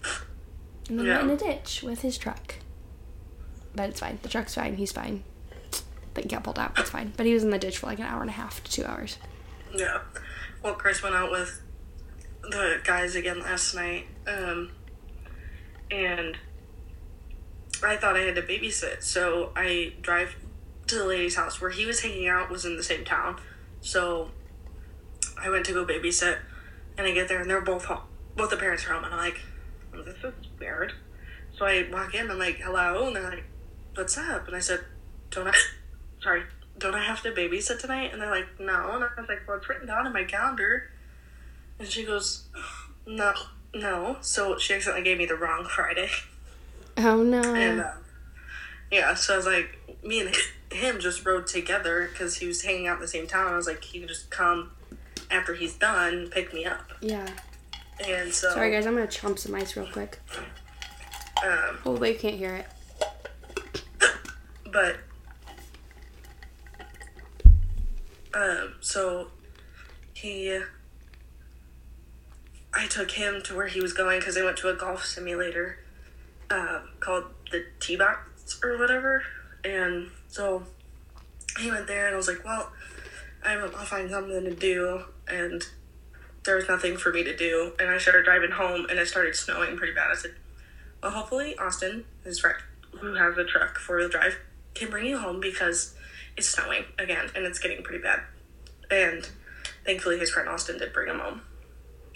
And then Yeah. went in a ditch with his truck. But it's fine. The truck's fine. He's fine. Then got pulled out. It's fine. But he was in the ditch for like an hour and a half to two hours. Yeah. Well, Chris went out with the guys again last night, um, and I thought I had to babysit, so I drive to the lady's house where he was hanging out was in the same town. So I went to go babysit, and I get there and they're both home. Both the parents are home, and I'm like, oh, this is weird. So I walk in, and I'm like, hello, and they're like, what's up? And I said, don't I, sorry, don't I have to babysit tonight? And they're like, no. And I was like, well, it's written down in my calendar. And she goes, no, no. So she accidentally gave me the wrong Friday. Oh no. And uh, yeah, so I was like, me and him just rode together because he was hanging out in the same town. I was like, he can just come after he's done, pick me up. yeah. And so, Sorry guys, I'm gonna chomp some ice real quick. um, Oh, but you can't hear it. but um, so he, I took him to where he was going because I went to a golf simulator um, called the T Box or whatever, and so he went there and I was like, well, I'm, I'll find something to do, and there was nothing for me to do, and I started driving home, and it started snowing pretty bad. I said, well, hopefully Austin, his friend who has a truck four wheel drive, can bring you home because it's snowing again and it's getting pretty bad. And thankfully, his friend Austin did bring him home,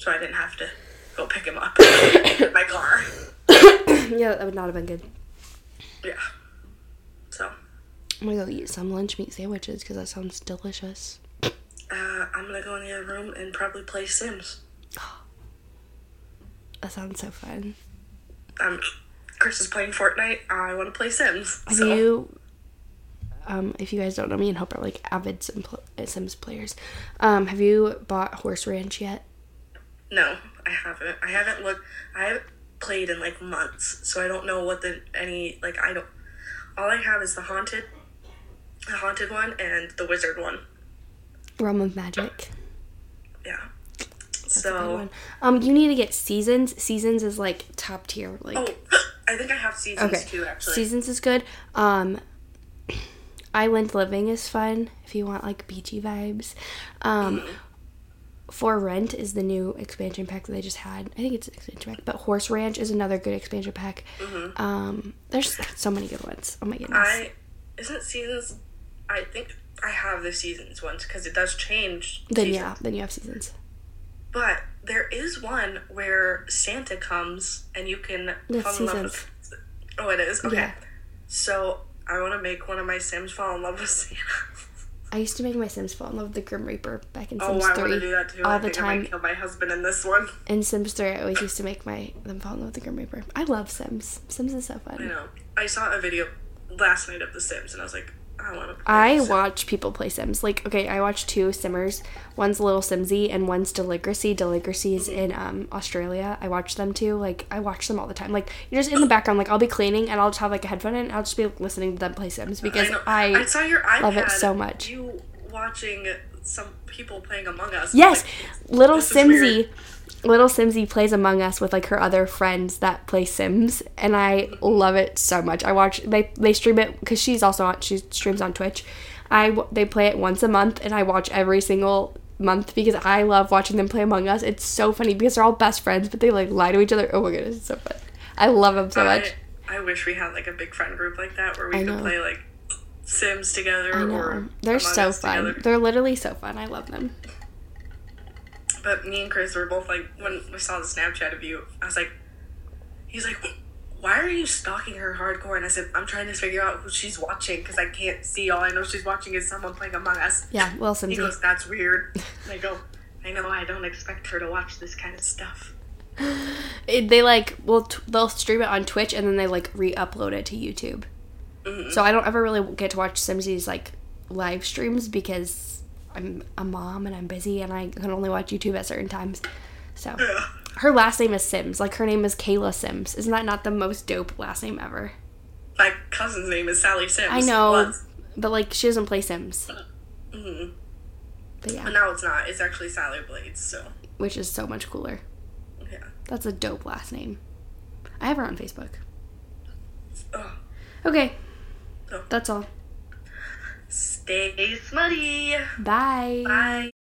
so I didn't have to go pick him up in my car. yeah, that would not have been good. Yeah. So I'm gonna go eat some lunch meat sandwiches because that sounds delicious. uh, I'm gonna go in the other room and probably play Sims. That sounds so fun. Um, Chris is playing Fortnite. I want to play Sims. Have so. you, um, if you guys don't know, me and Hope are like avid Sim pl- Sims players. Um, have you bought Horse Ranch yet? No, I haven't. I haven't looked. I haven't played in like months, so I don't know what the any like. I don't. All I have is the haunted, the haunted one, and the wizard one. Realm of Magic. Yeah. That's so. Um, you need to get Seasons. Seasons is like top tier. Like oh, I think I have seasons okay, too. Actually, Seasons is good. Um, Island Living is fun if you want like beachy vibes. Um, Mm-hmm. For Rent is the new expansion pack that they just had. I think it's an expansion pack, but Horse Ranch is another good expansion pack. Um, there's so many good ones. Oh my goodness. Mm-hmm. I isn't seasons. I think I have the seasons ones because it does change. then seasons. yeah, then you have seasons. But there is one where Santa comes and you can That's fall in love with. Oh, it is okay. Yeah. So I want to make one of my Sims fall in love with Santa. I used to make my Sims fall in love with the Grim Reaper back in oh, Sims I want 3. to do that too. all I the I time. might kill my husband in this one. In Sims 3, I always used to make my them fall in love with the Grim Reaper. I love Sims. Sims is so fun. I know. I saw a video last night of The Sims, and I was like, I want to. play I watch people play Sims. Like, okay, I watch two Simmers. One's a LilSimsie and one's Deligracy. Deligracy is in um, Australia. I watch them too. Like, I watch them all the time. Like, you're just in the background. Like, I'll be cleaning and I'll just have like a headphone in. And I'll just be listening to them play Sims because know. I, I saw your iPad. love it so much. You watching some people playing Among Us. Yes, Like, little. Simsy. LilSimsie plays Among Us with like her other friends that play Sims, and I love it so much. I watch they they stream it because she's also on she streams on Twitch. I they play it once a month, and I watch every single month because I love watching them play Among Us. It's so funny because they're all best friends, but they like lie to each other. Oh my goodness, it's so fun. I love them so much. I, I wish we had like a big friend group like that where we I could play like Sims together I or they're Among so fun. together. They're literally so fun. I love them. But me and Chris were both like, when we saw the Snapchat of you, I was like, he's like, why are you stalking her hardcore? And I said, I'm trying to figure out who she's watching because I can't see. All I know she's watching is someone playing Among Us. Yeah, Little He goes, that's weird. And I go, I know, I don't expect her to watch this kind of stuff. it, they like well t- they'll stream it on Twitch and then they like re-upload it to YouTube. Mm-hmm. So I don't ever really get to watch Simsie's like live streams because I'm a mom and I'm busy and I can only watch YouTube at certain times. So Yeah. her last name is Sims. Like her name is Kayla Sims. Isn't that not the most dope last name ever? My cousin's name is Sally Sims. I know, Was. but like she doesn't play Sims. Mhm. But But yeah, now it's not. It's actually Sally Blades, so which is so much cooler. yeah. That's a dope last name. I have her on Facebook. Okay, So, that's all. Stay smutty. Bye. Bye.